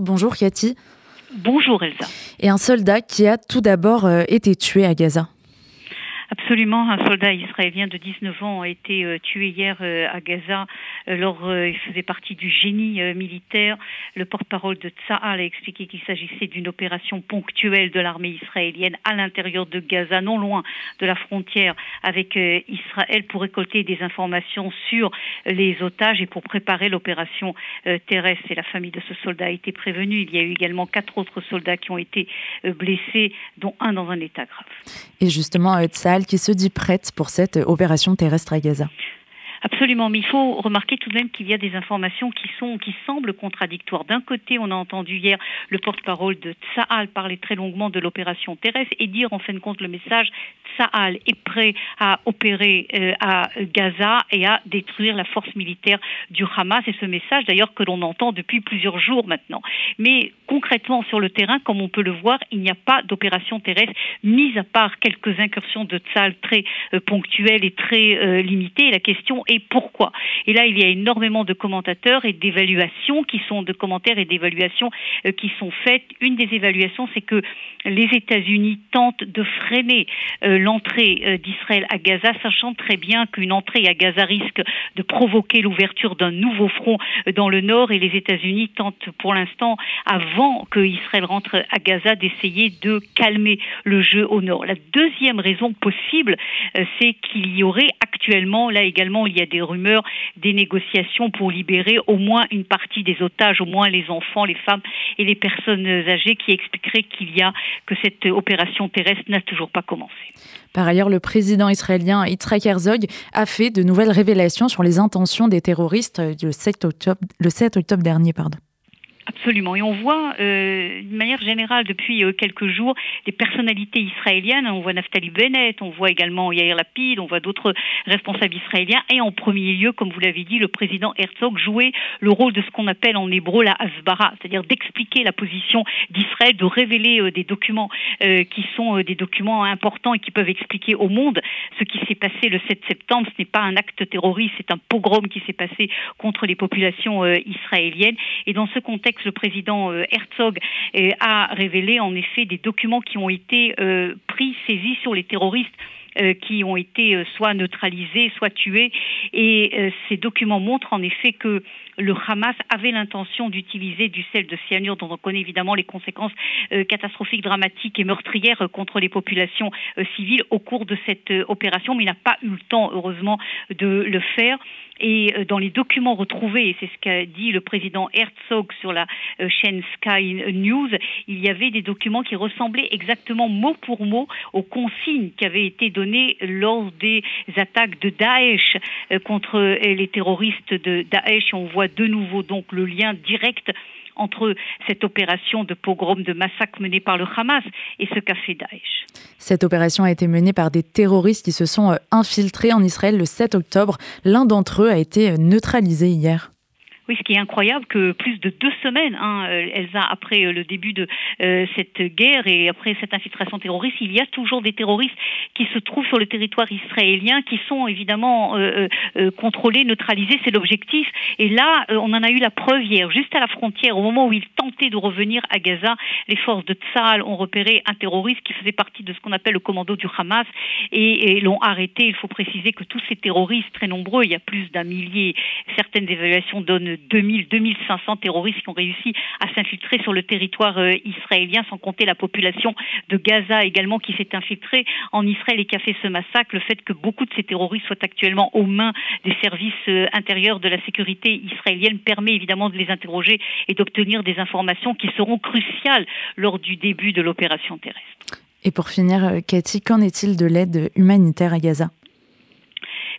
Bonjour Cathy. Bonjour Elsa. Et un soldat qui a tout d'abord euh, été tué à Gaza. Absolument, un soldat israélien de 19 ans a été euh, tué hier euh, à Gaza. Euh, lors, il faisait partie du génie militaire. Le porte-parole de Tsahal a expliqué qu'il s'agissait d'une opération ponctuelle de l'armée israélienne à l'intérieur de Gaza, non loin de la frontière avec Israël, pour récolter des informations sur les otages et pour préparer l'opération terrestre. Et la famille de ce soldat a été prévenue. Il y a eu également quatre autres soldats qui ont été blessés, dont un dans un état grave. Et justement, Tsahal qui se dit prête pour cette opération terrestre à Gaza. Absolument, mais il faut remarquer tout de même qu'il y a des informations qui sont qui semblent contradictoires. D'un côté, on a entendu hier le porte-parole de Tsahal parler très longuement de l'opération terrestre et dire en fin de compte le message Tsahal est prêt à opérer euh, à Gaza et à détruire la force militaire du Hamas. Et ce message d'ailleurs que l'on entend depuis plusieurs jours maintenant. Mais concrètement sur le terrain, comme on peut le voir, il n'y a pas d'opération terrestre, mis à part quelques incursions de Tsahal très euh, ponctuelles et très euh, limitées. La question et pourquoi? Et là, il y a énormément de commentateurs et d'évaluations qui sont de commentaires et d'évaluations qui sont faites. Une des évaluations, c'est que les États-Unis tentent de freiner euh, l'entrée euh, d'Israël à Gaza, sachant très bien qu'une entrée à Gaza risque de provoquer l'ouverture d'un nouveau front dans le nord. Et les États-Unis tentent pour l'instant, avant que Israël rentre à Gaza, d'essayer de calmer le jeu au nord. La deuxième raison possible, c'est qu'il y aurait actuellement, là également, il y a des rumeurs, des négociations pour libérer au moins une partie des otages, au moins les enfants, les femmes et les personnes âgées, qui expliqueraient qu'il y a que cette opération terrestre n'a toujours pas commencé. Par ailleurs, le président israélien Yitzhak Herzog a fait de nouvelles révélations sur les intentions des terroristes le 7 octobre, le 7 octobre dernier. Absolument. Et on voit, euh, d'une manière générale, depuis euh, quelques jours, des personnalités israéliennes. On voit Naftali Bennett, on voit également Yair Lapid, on voit d'autres responsables israéliens. Et en premier lieu, comme vous l'avez dit, le président Herzog jouait le rôle de ce qu'on appelle en hébreu la hasbara, c'est-à-dire d'expliquer la position d'Israël, de révéler euh, des documents euh, qui sont des documents importants et qui peuvent expliquer au monde ce qui s'est passé le 7 septembre. Ce n'est pas un acte terroriste, c'est un pogrom qui s'est passé contre les populations israéliennes. Et dans ce contexte, le président euh, Herzog euh, a révélé en effet des documents qui ont été euh, pris, saisis sur les terroristes qui ont été soit neutralisés, soit tués. Et ces documents montrent en effet que le Hamas avait l'intention d'utiliser du sel de cyanure, dont on connaît évidemment les conséquences catastrophiques, dramatiques et meurtrières contre les populations civiles au cours de cette opération, mais il n'a pas eu le temps, heureusement, de le faire. Et euh, dans les documents retrouvés, et c'est ce qu'a dit le président Herzog sur la euh, chaîne Sky News, il y avait des documents qui ressemblaient exactement mot pour mot aux consignes qui avaient été données lors des attaques de Daesh euh, contre les terroristes de Daesh. On voit de nouveau donc le lien direct entre cette opération de pogrom, de massacre menée par le Hamas et ce qu'a fait Daesh. Cette opération a été menée par des terroristes qui se sont euh, infiltrés en Israël le 7 octobre. L'un d'entre eux a été euh, neutralisé hier. Oui, ce qui est incroyable, que plus de deux semaines, hein, euh, Elsa, après euh, le début de euh, cette guerre et après cette infiltration terroriste, il y a toujours des terroristes qui se trouvent sur le territoire israélien, qui sont évidemment contrôlés, neutralisés, c'est l'objectif. Et là, on en a eu la preuve hier, juste à la frontière, au moment où ils tentaient de revenir à Gaza, les forces de Tzal ont repéré un terroriste qui faisait partie de ce qu'on appelle le commando du Hamas et l'ont arrêté. Il faut préciser que tous ces terroristes, très nombreux, il y a plus d'un millier, certaines évaluations donnent 2000, 2500 terroristes qui ont réussi à s'infiltrer sur le territoire euh, israélien, sans compter la population de Gaza également qui s'est infiltrée en Israël et qui a fait ce massacre. Le fait que beaucoup de ces terroristes soient actuellement aux mains des services euh, intérieurs de la sécurité israélienne permet évidemment de les interroger et d'obtenir des informations qui seront cruciales lors du début de l'opération terrestre. Et pour finir, euh, Cathy, qu'en est-il de l'aide humanitaire à Gaza?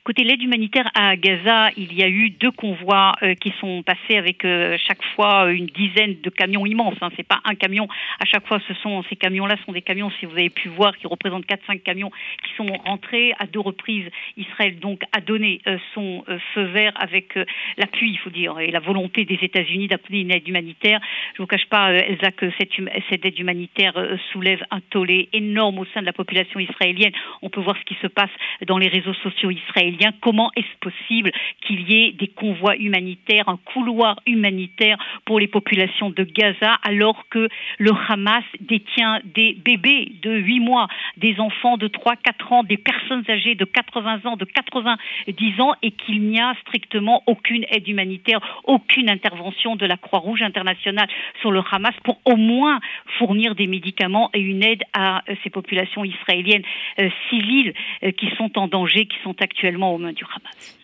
Côté l'aide humanitaire à Gaza, il y a eu deux convois euh, qui sont passés avec euh, chaque fois une dizaine de camions immenses. Hein. C'est pas un camion à chaque fois. Ce sont ces camions-là sont des camions, si vous avez pu voir, qui représentent 4-5 camions qui sont rentrés à deux reprises. Israël donc a donné euh, son feu vert avec l'appui, il faut dire, et la volonté des États-Unis d'appeler une aide humanitaire. Je vous cache pas, Elsa, que cette, cette aide humanitaire soulève un tollé énorme au sein de la population israélienne. On peut voir ce qui se passe dans les réseaux sociaux israéliens Comment est-ce possible qu'il y ait des convois humanitaires, un couloir humanitaire pour les populations de Gaza alors que le Hamas détient des bébés de 8 mois, des enfants de 3-4 ans, des personnes âgées de 80 ans, de 90 ans et qu'il n'y a strictement aucune aide humanitaire, aucune intervention de la Croix-Rouge internationale sur le Hamas pour au moins fournir des médicaments et une aide à euh, ces populations israéliennes euh, civiles euh, qui sont en danger, qui sont actuellement aux mains du Hamas.